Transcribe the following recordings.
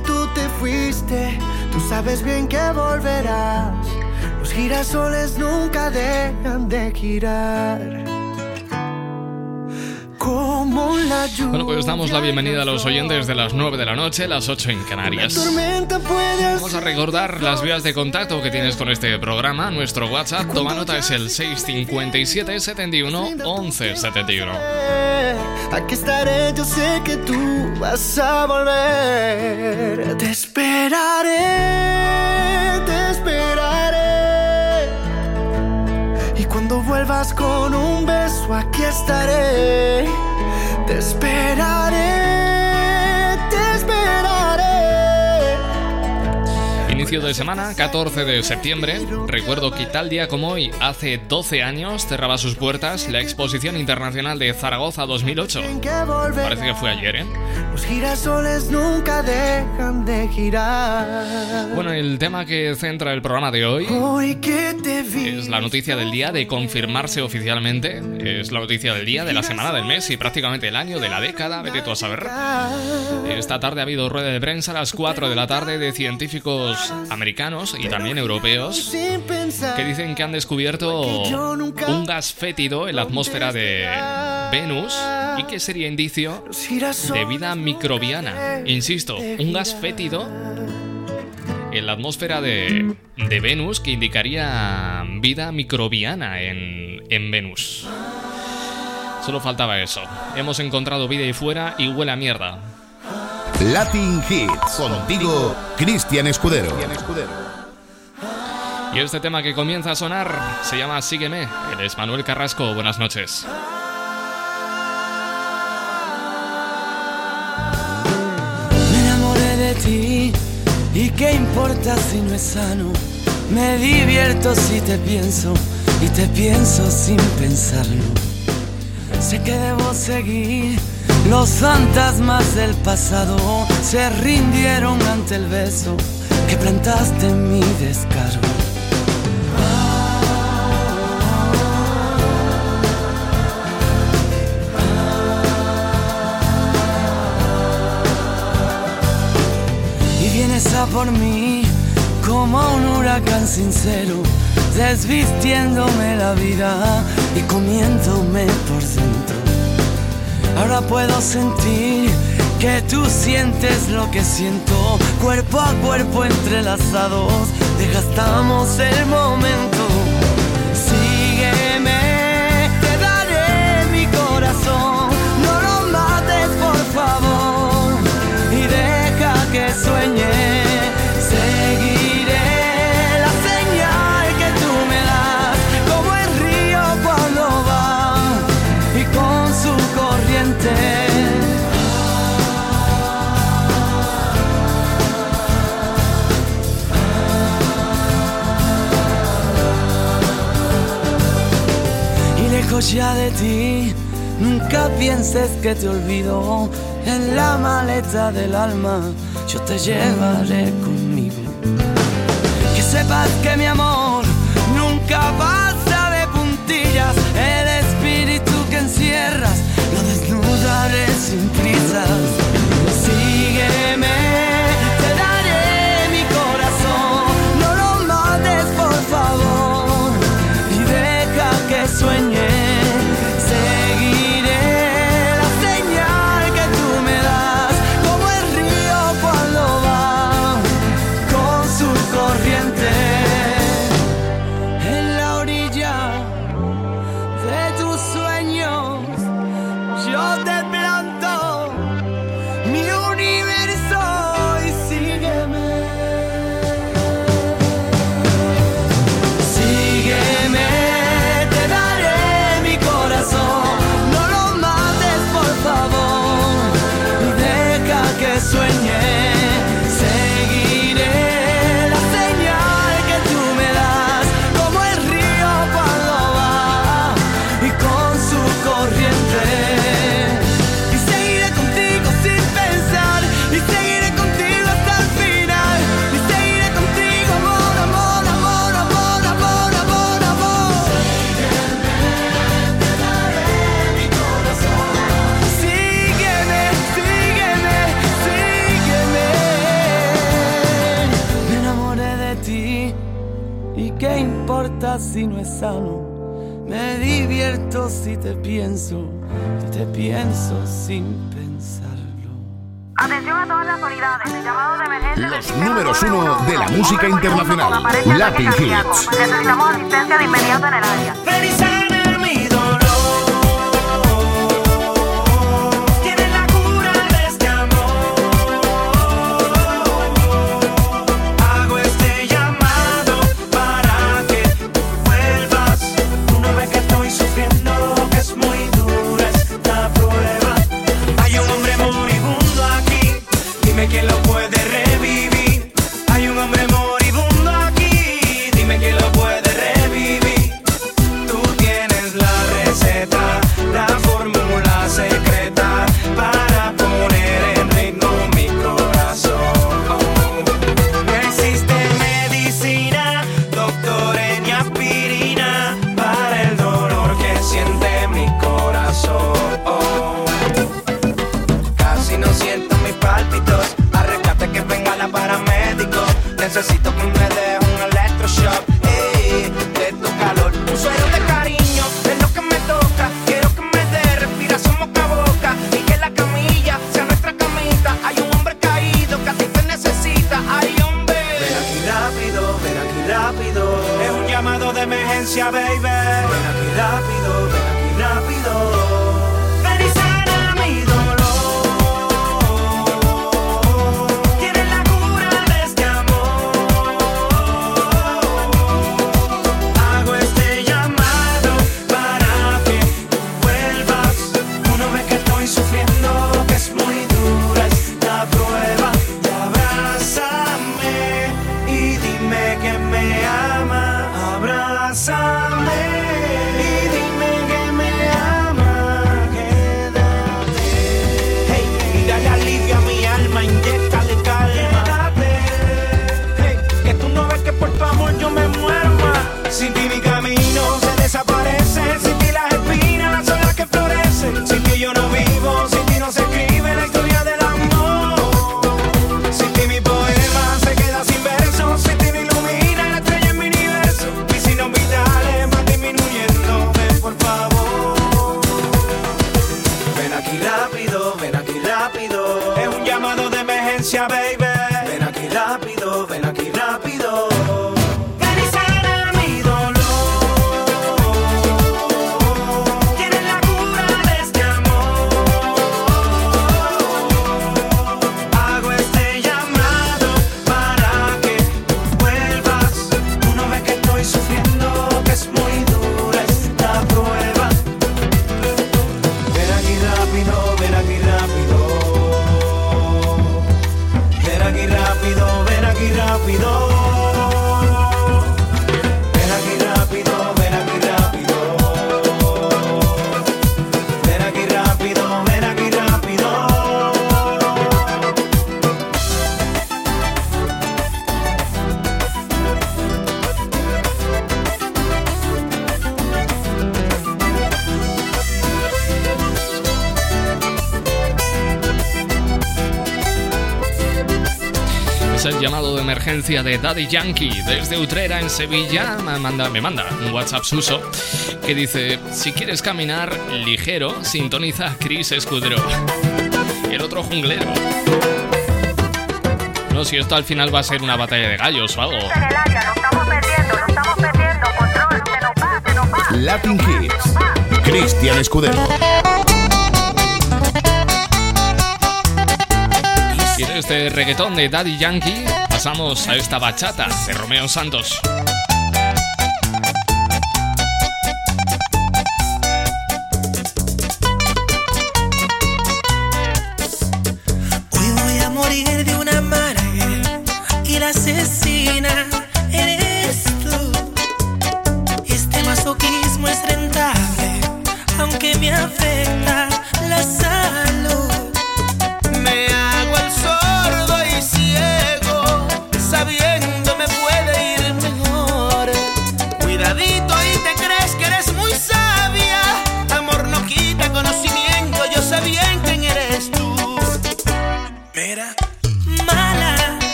tú te fuiste, tú sabes bien que volverás. Los girasoles nunca dejan de girar. Bueno, pues damos la bienvenida a los oyentes de las 9 de la noche, las 8 en Canarias. Vamos a recordar las vías de contacto que tienes con este programa. Nuestro WhatsApp, toma nota, es el 657 71 11 71. Aquí estaré, yo sé que tú vas a volver. Te esperaré, te esperaré. Y cuando vuelvas con un beso, aquí estaré te esperaré, Inicio de semana, 14 de septiembre. Recuerdo que tal día como hoy, hace 12 años, cerraba sus puertas la Exposición Internacional de Zaragoza 2008. Parece que fue ayer, ¿eh? Los girasoles nunca dejan de girar. Bueno, el tema que centra el programa de hoy, es la noticia del día de confirmarse oficialmente. Es la noticia del día, de la semana, del mes y prácticamente el año, de la década, vete tú a saber. Esta tarde ha habido rueda de prensa a las 4 de la tarde de científicos americanos y también europeos que dicen que han descubierto un gas fétido en la atmósfera de Venus y que sería indicio de vida microbiana. Insisto, un gas fétido en la atmósfera de, Venus que indicaría vida microbiana en, en Venus. Solo faltaba eso. Hemos encontrado vida ahí fuera y huele a mierda. Latin Hits. Contigo, Cristian Escudero. Y este tema que comienza a sonar se llama Sígueme. Él es Manuel Carrasco. Buenas noches. ¿Y qué importa si no es sano? Me divierto si te pienso y te pienso sin pensarlo. Sé que debo seguir. Los fantasmas del pasado se rindieron ante el beso que plantaste mi descargo. por mí como un huracán sincero, desvistiéndome la vida y comiéndome por dentro. Ahora puedo sentir que tú sientes lo que siento, cuerpo a cuerpo entrelazados, desgastamos el momento. Ya de ti. Nunca pienses que te olvido. En la maleta del alma yo te llevaré conmigo. Pienso sin pensarlo. Atención a todas las unidades, llamado de emergencia. Los números uno de la música internacional, Latin Hits. Necesitamos asistencia de inmediato en el área. De Daddy Yankee desde Utrera en Sevilla me manda, me manda un WhatsApp suso que dice, si quieres caminar ligero, sintoniza Chris Escudero. Y el otro junglero. No, si esto al final va a ser una batalla de gallos o algo. Latin Hits. Cristian Escudero. ¿Quieres este reggaetón de Daddy Yankee? pasamos a esta bachata de Romeo Santos.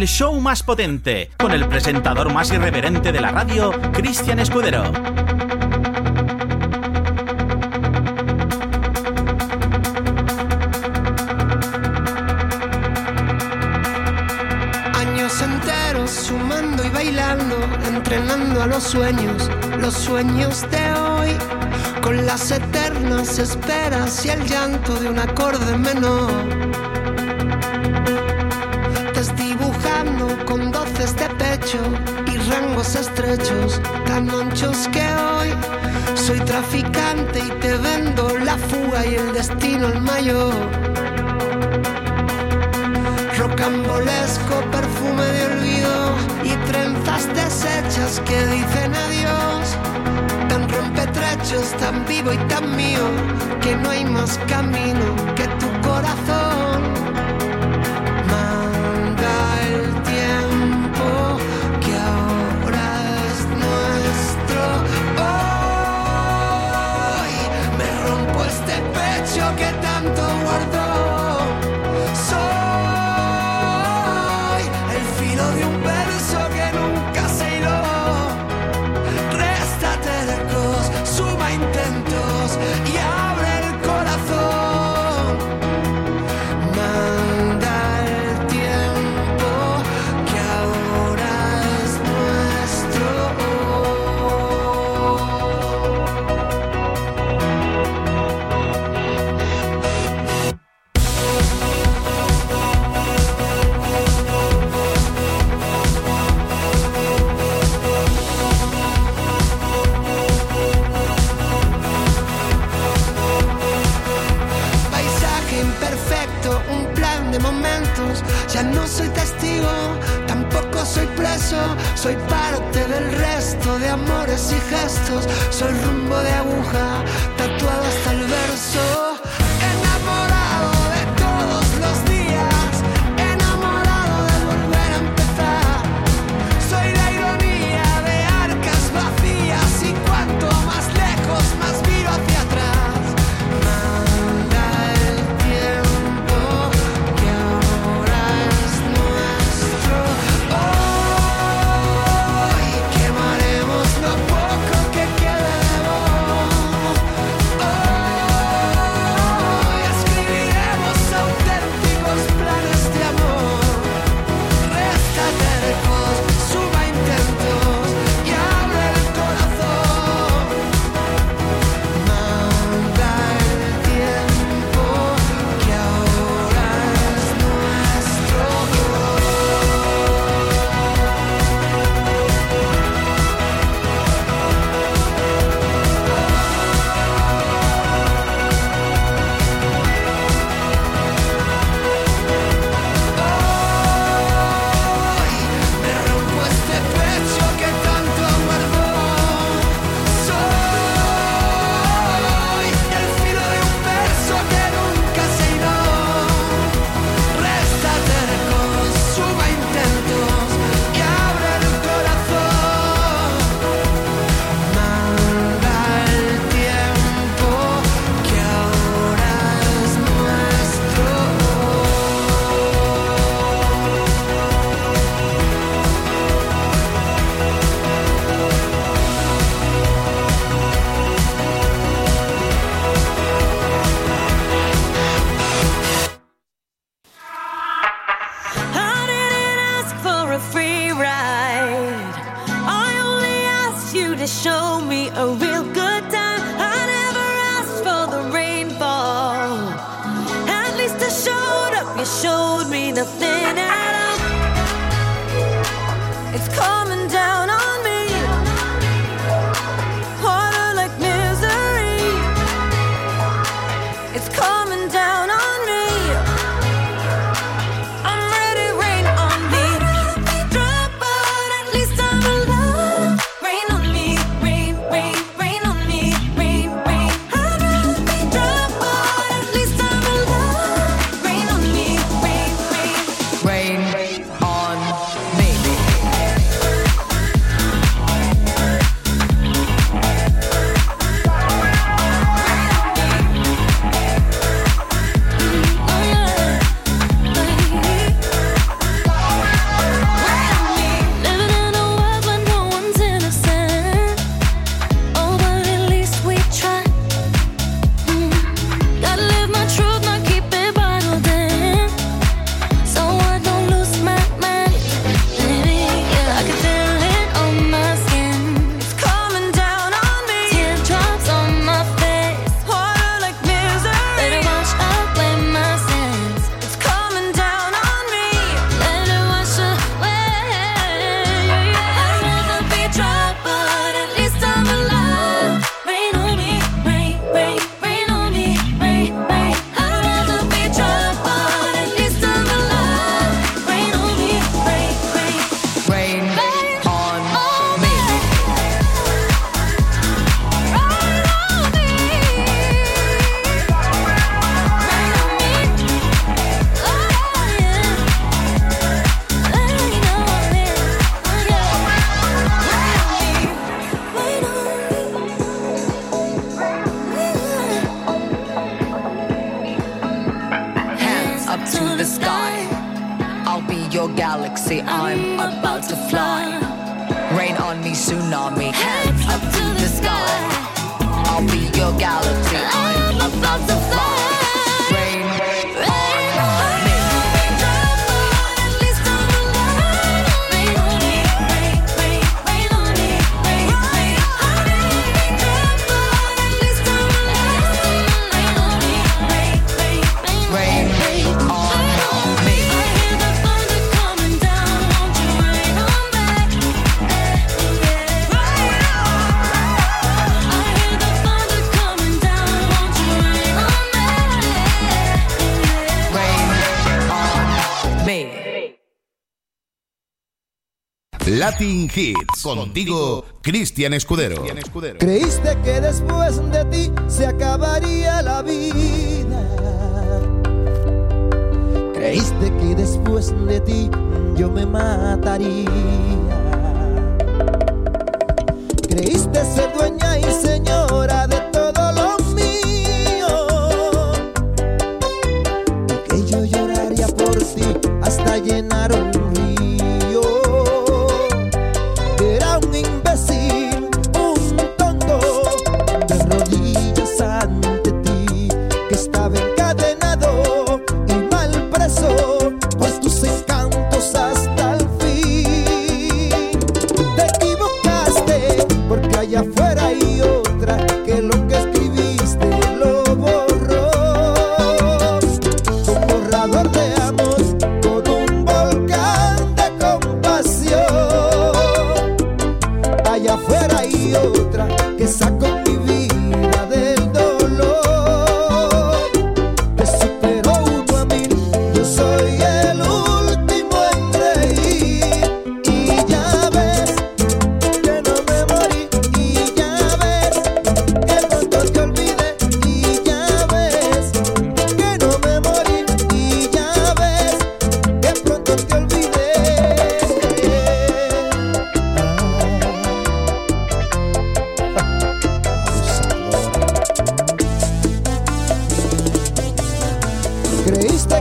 El show más potente, con el presentador más irreverente de la radio, Cristian Escudero. A los sueños, los sueños de hoy, con las eternas esperas y el llanto de un acorde menor. De pecho y rangos estrechos, tan anchos que hoy. Soy traficante y te vendo la fuga y el destino el mayor. Rocambolesco perfume de olvido y trenzas deshechas que dicen adiós. Tan rompetrechos, tan vivo y tan mío, que no hay más camino que tu corazón. Latin Hits. Contigo, Cristian Escudero. Creíste que después de ti se acabaría la vida. Creíste que después de ti yo me mataría. Creíste ser dueña y señora de creíste.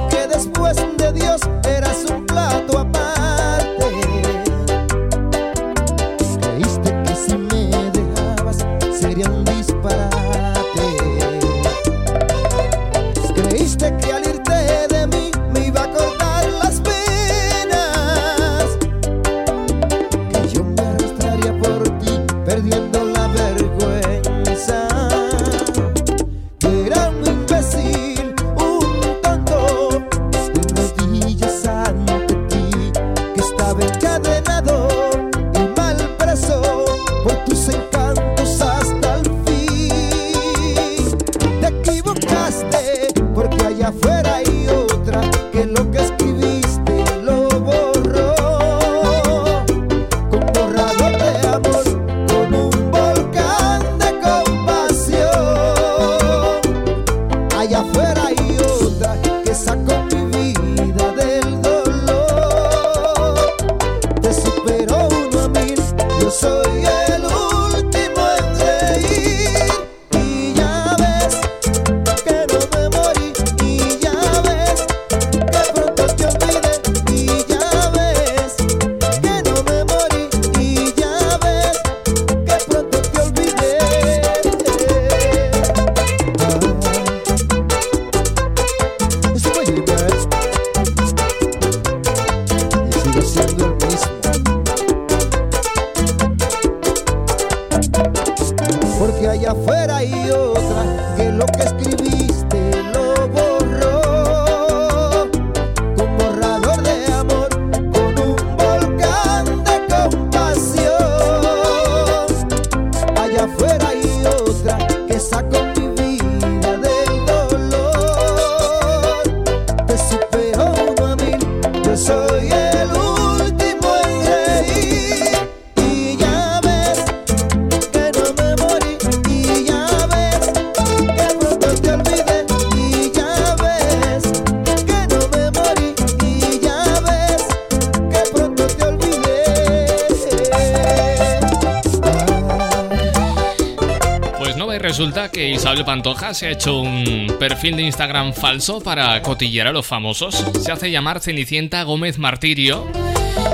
responsable Pantoja se ha hecho un perfil de Instagram falso para cotillear a los famosos. Se hace llamar Cenicienta Gómez Martirio.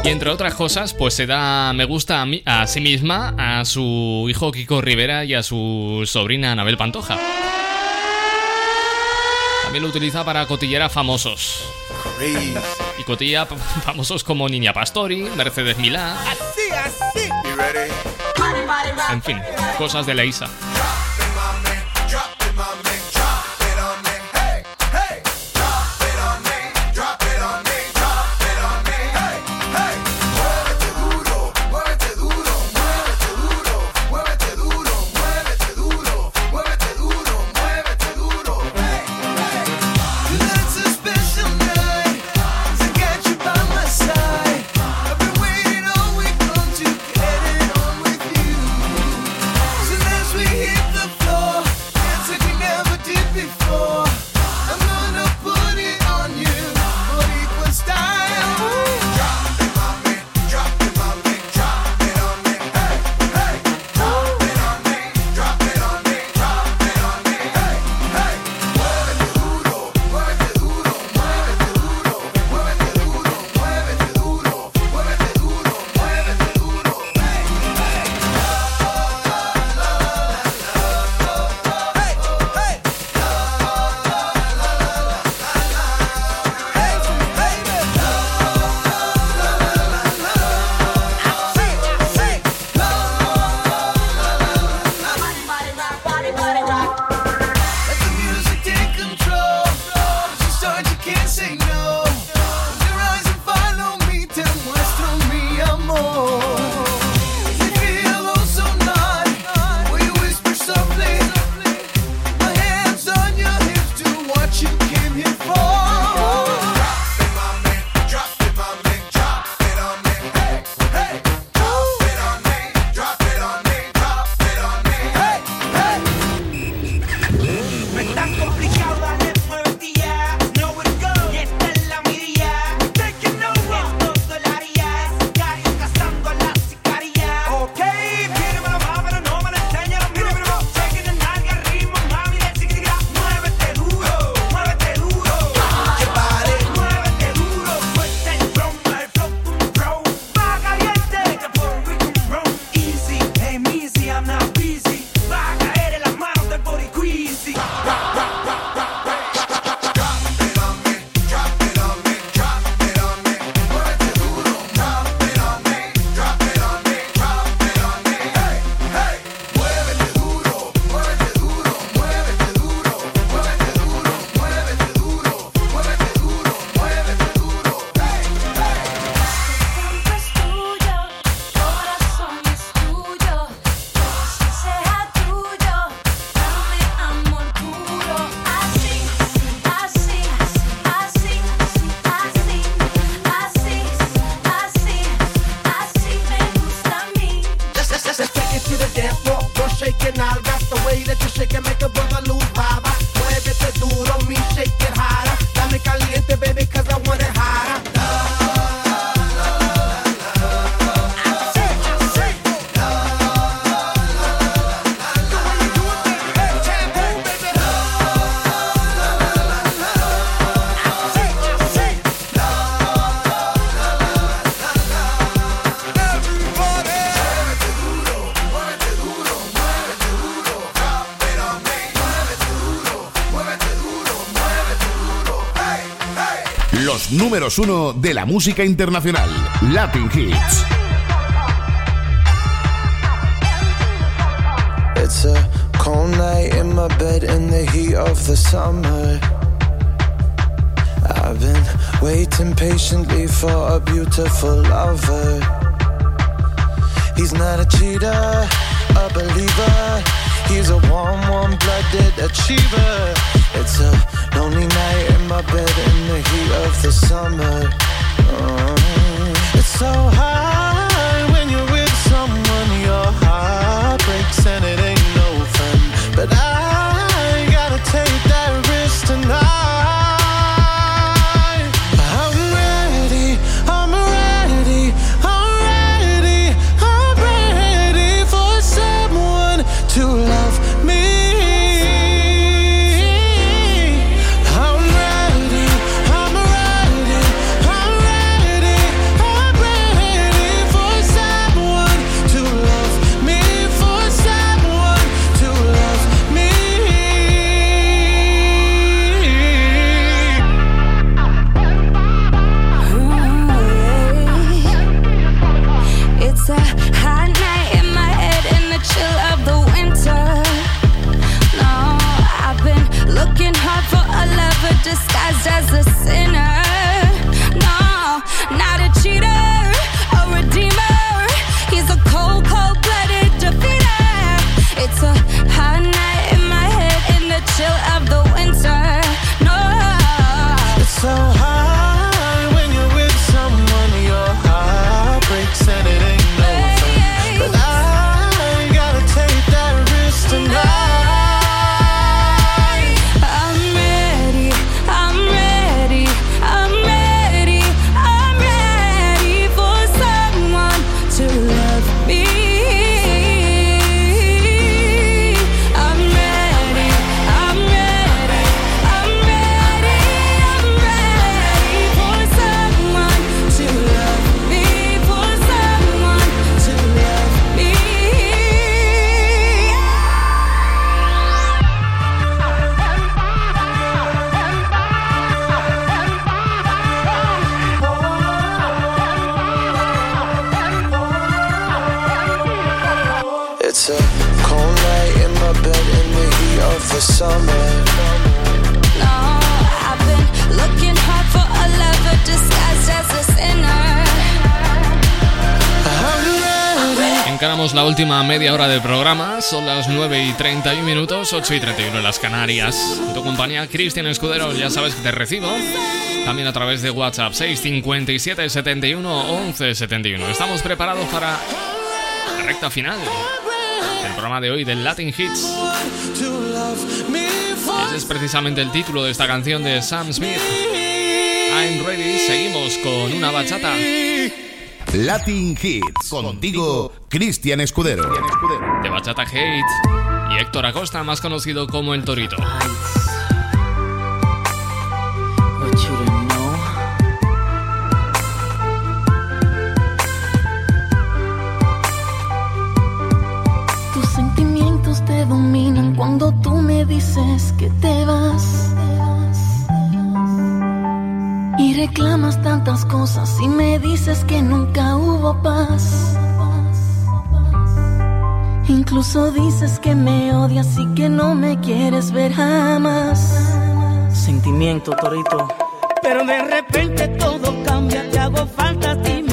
Y entre otras cosas, pues se da me gusta a, mí, a sí misma, a su hijo Kiko Rivera y a su sobrina Anabel Pantoja. También lo utiliza para cotillar a famosos. Y cotilla famosos como Niña Pastori, Mercedes Milá. En fin, cosas de la ISA. Números uno de la música internacional. Latin Hits. It's a cold night in my bed in the heat of the summer. I've been waiting patiently for a beautiful lover. He's not a cheater, a believer. He's a warm, warm blooded achiever. It's a lonely night in my bed in the heat of the summer. Oh, it's so hard summer. No, I've been looking hard for a lover disguised as a sinner. Encaramos la última media hora del programa, son las 9 y 31 minutos, 8 y 31 en las Canarias. En tu compañía, Cristian Escudero, ya sabes que te recibo. También a través de WhatsApp 657 71 11 71. Estamos preparados para la recta final del programa de hoy del Latin Hits. Ese es precisamente el título de esta canción de Sam Smith. I'm ready, seguimos con una bachata. Latin Hits. Contigo, Cristian Escudero. de Bachata Hate y Héctor Acosta, más conocido como El Torito. Dices que te vas. Y reclamas tantas cosas y me dices que nunca hubo paz. Incluso dices que me odias y que no me quieres ver jamás. Sentimiento, Torito. Pero de repente todo cambia, te hago falta a ti,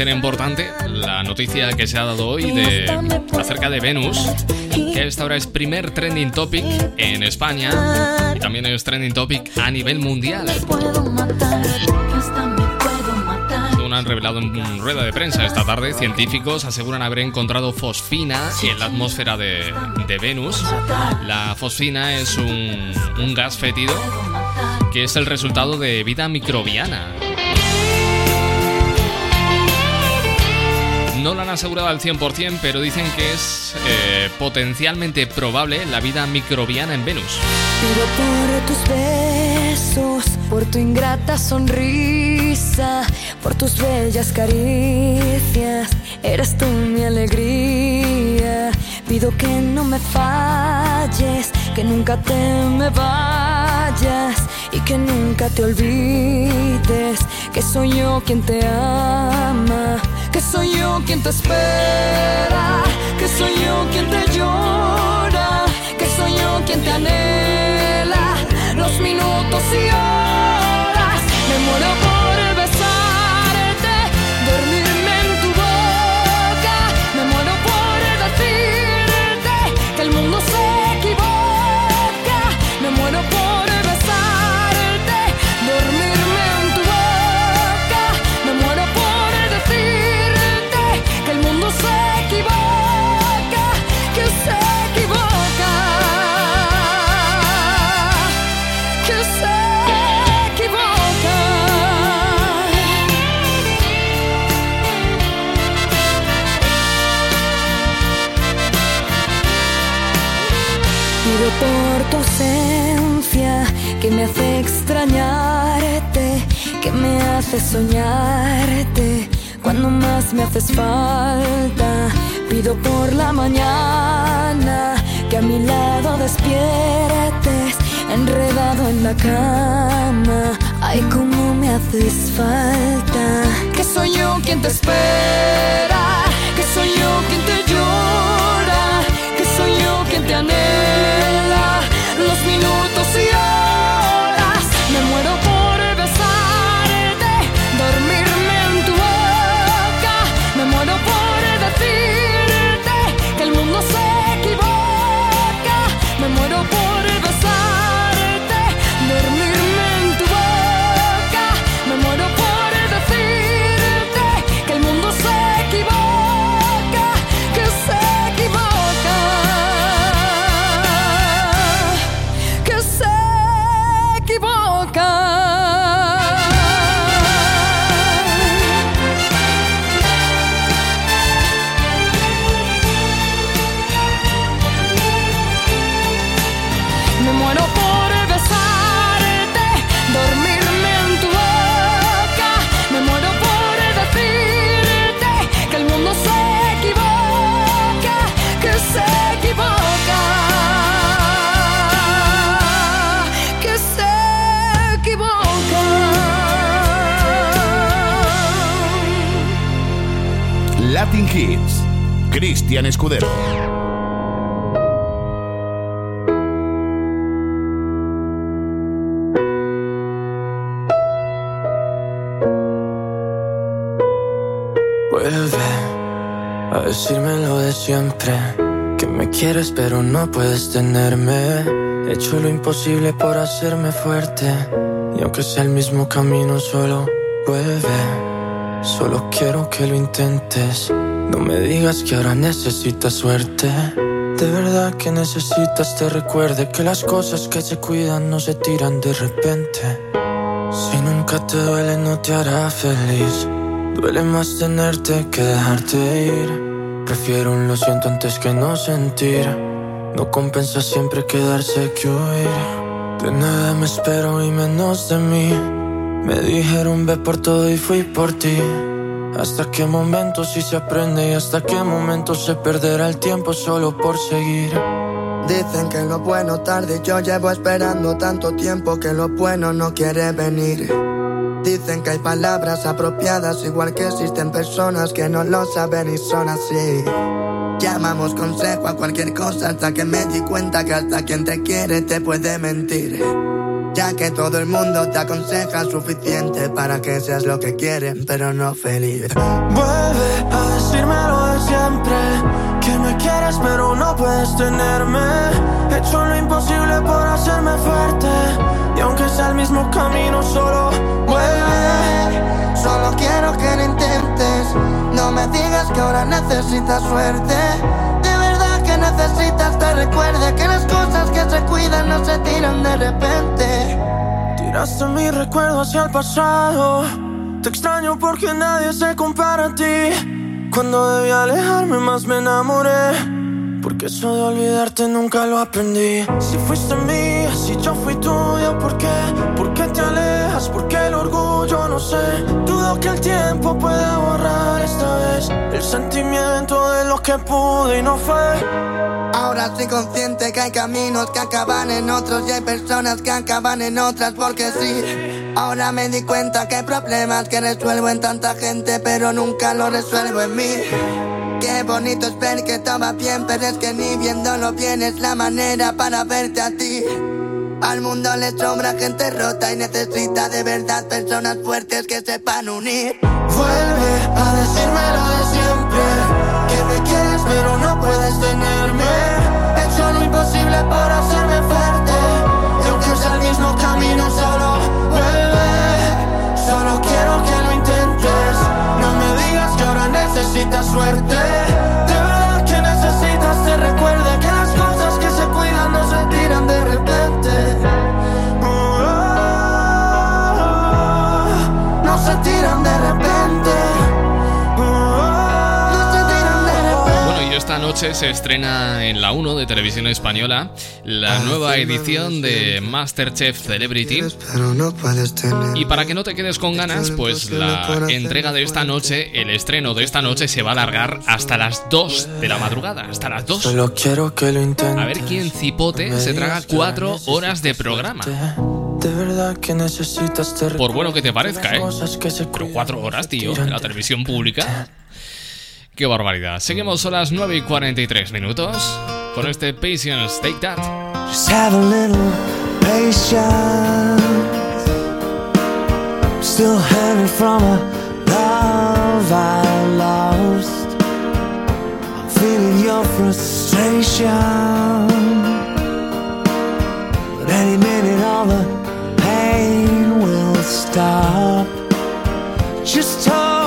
será importante la noticia que se ha dado hoy de, acerca de Venus, que esta hora es primer trending topic en España y también es trending topic a nivel mundial. Han revelado en rueda de prensa esta tarde, científicos aseguran haber encontrado fosfina en la atmósfera de, de Venus. La fosfina es un, un gas fétido que es el resultado de vida microbiana. No lo han asegurado al 100%, pero dicen que es eh, potencialmente probable la vida microbiana en Venus. Pido por tus besos, por tu ingrata sonrisa, por tus bellas caricias. Eres tú mi alegría. Pido que no me falles, que nunca te me vayas y que nunca te olvides que soy yo quien te ama, que soy yo quien te espera, que soy yo quien te llora, que soy yo quien te anhela los minutos y horas. Me muero por extrañarte, que me hace soñarte cuando más me haces falta. Pido por la mañana que a mi lado despiertes, enredado en la cama. Ay, cómo me haces falta. Que soy yo quien te espera, que soy yo quien te llora, que soy yo quien te anhela los minutos y pero no puedes tenerme. He hecho lo imposible por hacerme fuerte. Y aunque sea el mismo camino, solo vuelve. Solo quiero que lo intentes. No me digas que ahora necesitas suerte. De verdad que necesitas te recuerde que las cosas que se cuidan no se tiran de repente. Si nunca te duele no te hará feliz. Duele más tenerte que dejarte ir. Prefiero un lo siento antes que no sentir. No compensa siempre quedarse que huir. De nada me espero y menos de mí. Me dijeron ve por todo y fui por ti. Hasta qué momento si se aprende y hasta qué momento se perderá el tiempo solo por seguir. Dicen que lo bueno tarde, yo llevo esperando tanto tiempo que lo bueno no quiere venir. Dicen que hay palabras apropiadas, igual que existen personas que no lo saben y son así. Llamamos consejo a cualquier cosa hasta que me di cuenta que hasta quien te quiere te puede mentir. Ya que todo el mundo te aconseja suficiente para que seas lo que quieren, pero no feliz. Vuelve a decírmelo de siempre Que me quieres pero no puedes tenerme He hecho lo imposible por hacerme fuerte Y aunque sea el mismo camino solo vuelve Solo quiero que lo intentes. No me digas que ahora necesitas suerte. De verdad que necesitas te recuerde que las cosas que se cuidan no se tiran de repente. Tiraste mi recuerdo hacia el pasado Te extraño porque nadie se compara a ti Cuando debí alejarme más me enamoré porque eso de olvidarte nunca lo aprendí Si fuiste mía, si yo fui tuya ¿Por qué? ¿Por qué te alejas? ¿Por qué el orgullo? No sé Dudo que el tiempo pueda borrar esta vez El sentimiento de lo que pude y no fue Ahora soy consciente que hay caminos que acaban en otros y hay personas que acaban en otras porque sí. Ahora me di cuenta que hay problemas que resuelvo en tanta gente pero nunca lo resuelvo en mí. Qué bonito es ver que todo bien, pero es que ni viéndolo bien es la manera para verte a ti. Al mundo le sobra gente rota y necesita de verdad personas fuertes que sepan unir. Vuelve a decírmelo de siempre Que me quieres pero no puedes tenerme He hecho lo imposible por hacerme suerte. De verdad que necesitas te recuerde Que las cosas que se cuidan no se tiran de repente. No se tiran de repente noche se estrena en la 1 de Televisión Española la nueva edición de Masterchef Celebrity. Y para que no te quedes con ganas, pues la entrega de esta noche, el estreno de esta noche se va a alargar hasta las 2 de la madrugada, hasta las 2. Solo quiero que lo intentes A ver quién cipote se traga 4 horas de programa. De verdad que necesitas te Por bueno que te parezca, ¿eh? Pero 4 horas, tío, en la televisión pública. Qué barbaridad. Seguimos a las 9 y 43 minutos con este Patience Take That. Just have a little patience. Still hanging from a love I lost. I'm feeling your frustration. But any minute, all the pain will stop. Just hold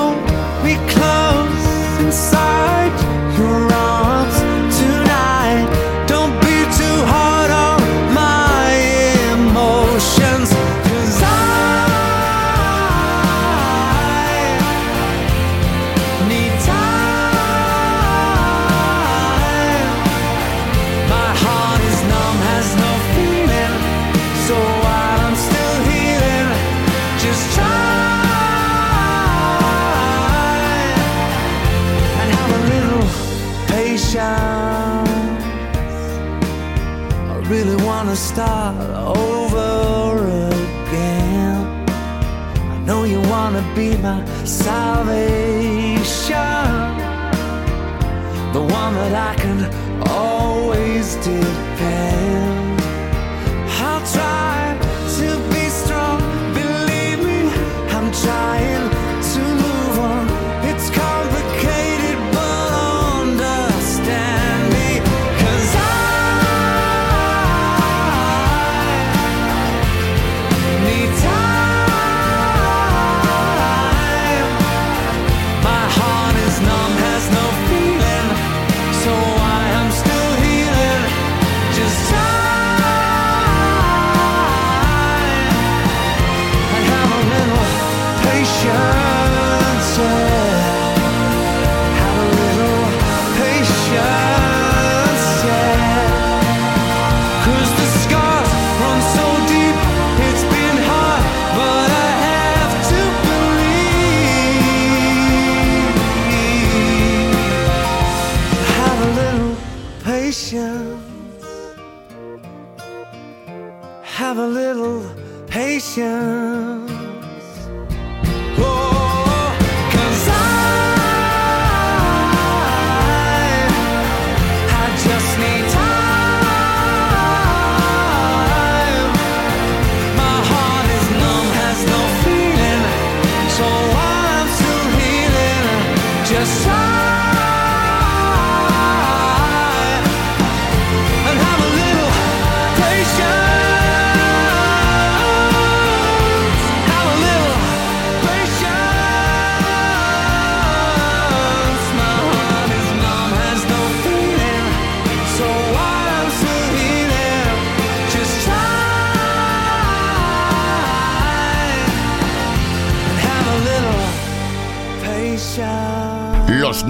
Have a little patience.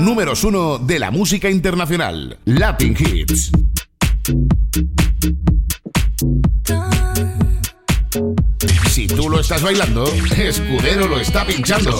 Números uno de la música internacional. Latin Hits. Si tú lo estás bailando, Escudero lo está pinchando.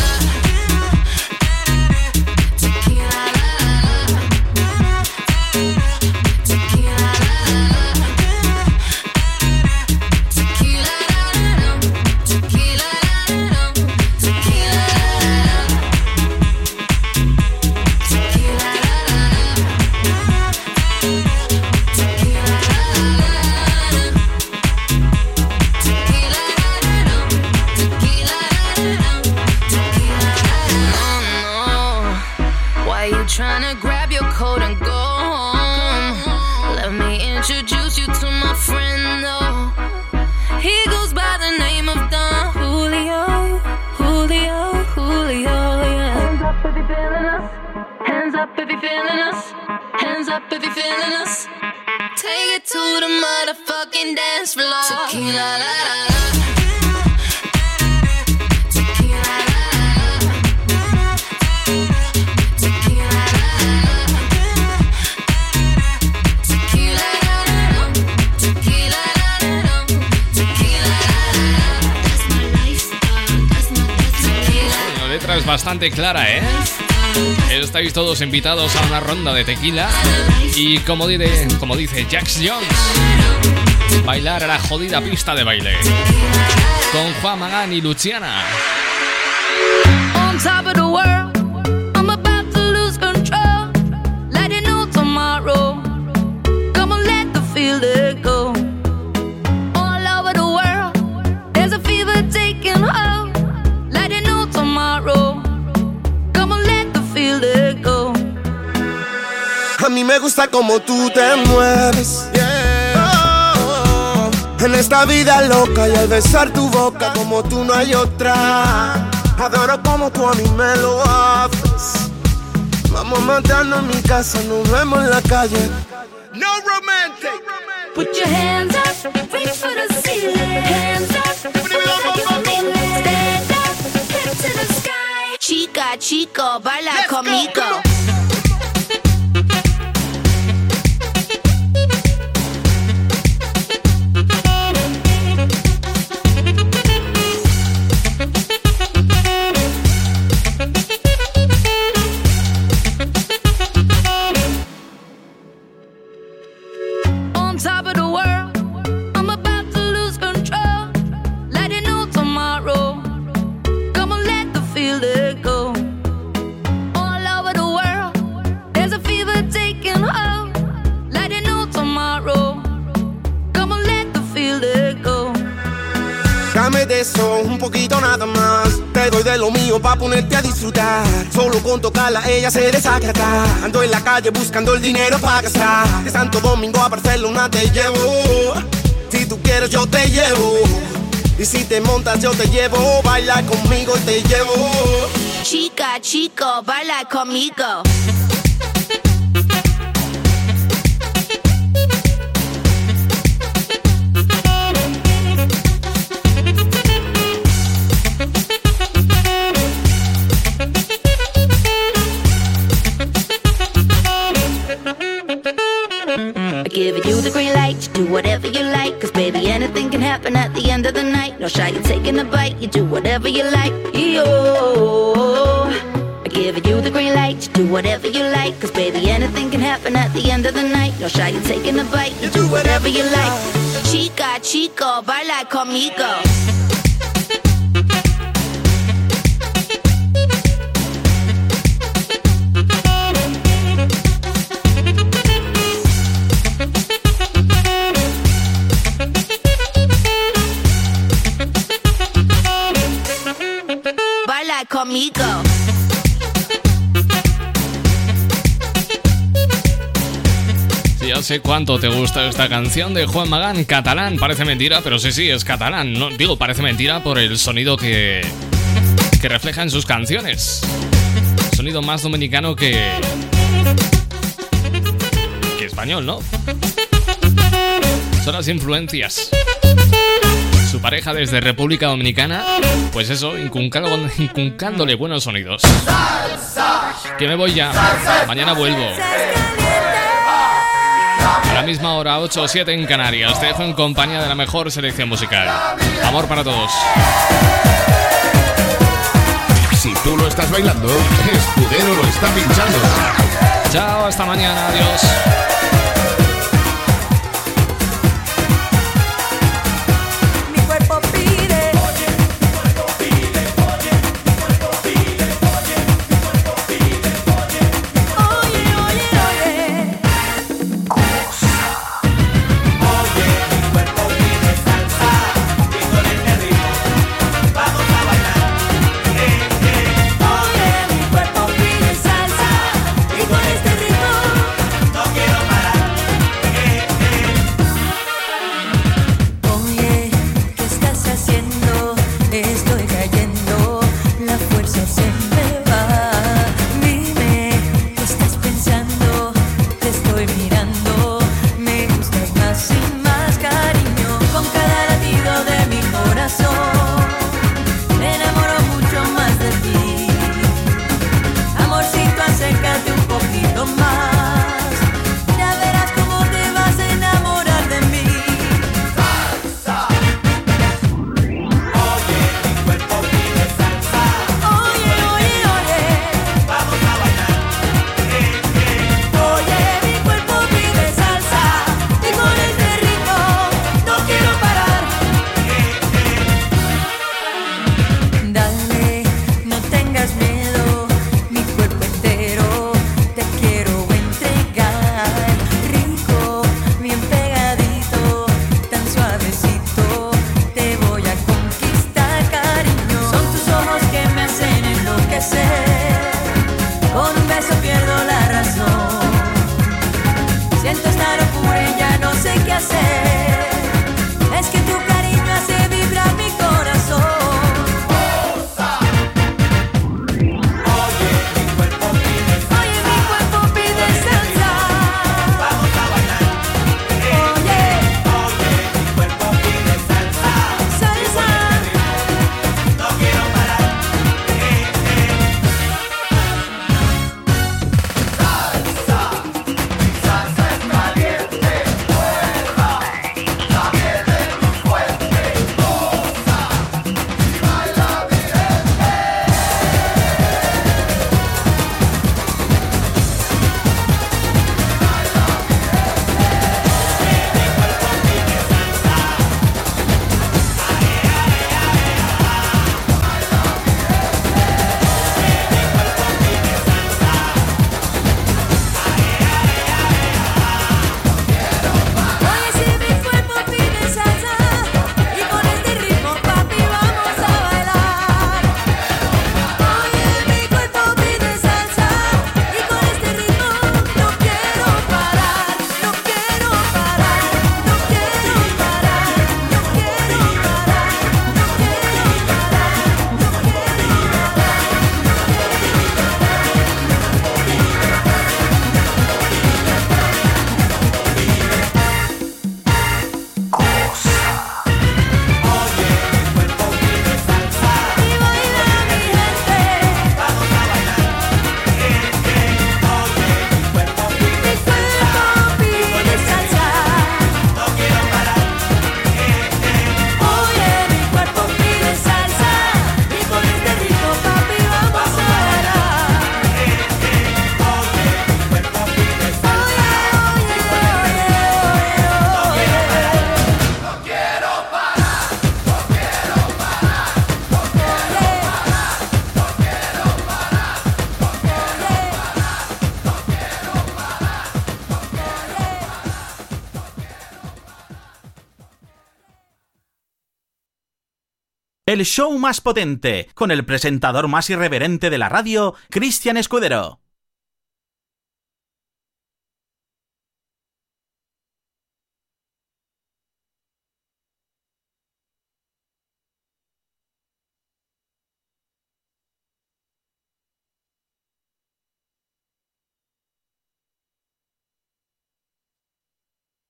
Introduce you to my friend, though. He goes by the name of Don Julio, Julio, Julio, yeah. Hands up if you're feeling us. Hands up if you're feeling us. Hands up if you're feeling us. Take it to the motherfucking dance floor. Tequila, la, la, bastante clara, ¿eh? Estáis todos invitados a una ronda de tequila y como dice, como dice Jax Jones, bailar a la jodida pista de baile con Juan Magán y Luciana. Mí me gusta como tú te mueves. Oh, en esta vida loca y al besar tu boca como tú no hay otra. Adoro como tú a mí me lo haces. Vamos a matarnos en mi casa, nos vemos en la calle. No romantic. Put your hands up, reach for the ceiling. Hands up. Stand up, head to the sky. Chica, chico, baila conmigo. on tocarla ella se desacata. Ando en la calle buscando el dinero para gastar. De Santo Domingo a Barcelona te llevo. Si tú quieres yo te llevo. Y si te montas yo te llevo. Baila conmigo y te llevo. Chica, chico, baila conmigo. Cause baby, anything can happen at the end of the night. No shy, you're taking a bite, you do whatever you like. Yo. I give you the green light, you do whatever you like. Cause baby, anything can happen at the end of the night. No shy, you're taking a bite, you do whatever you like. Chica, chico, baila conmigo. Conmigo. Ya sé cuánto te gusta esta canción de Juan Magán, catalán. Parece mentira, pero sí, sí, es catalán. No, digo, parece mentira por el sonido que, que refleja en sus canciones. Sonido más dominicano que. que español, ¿no? Son las influencias. Su pareja desde República Dominicana, pues eso, inculcándole buenos sonidos. Que me voy ya. Mañana vuelvo. A la misma hora, 8 o 7 en Canarias. Te dejo en compañía de la mejor selección musical. Amor para todos. Si tú lo estás bailando, Escudero lo está pinchando. Chao, hasta mañana. Adiós. El show más potente, con el presentador más irreverente de la radio, Cristian Escudero.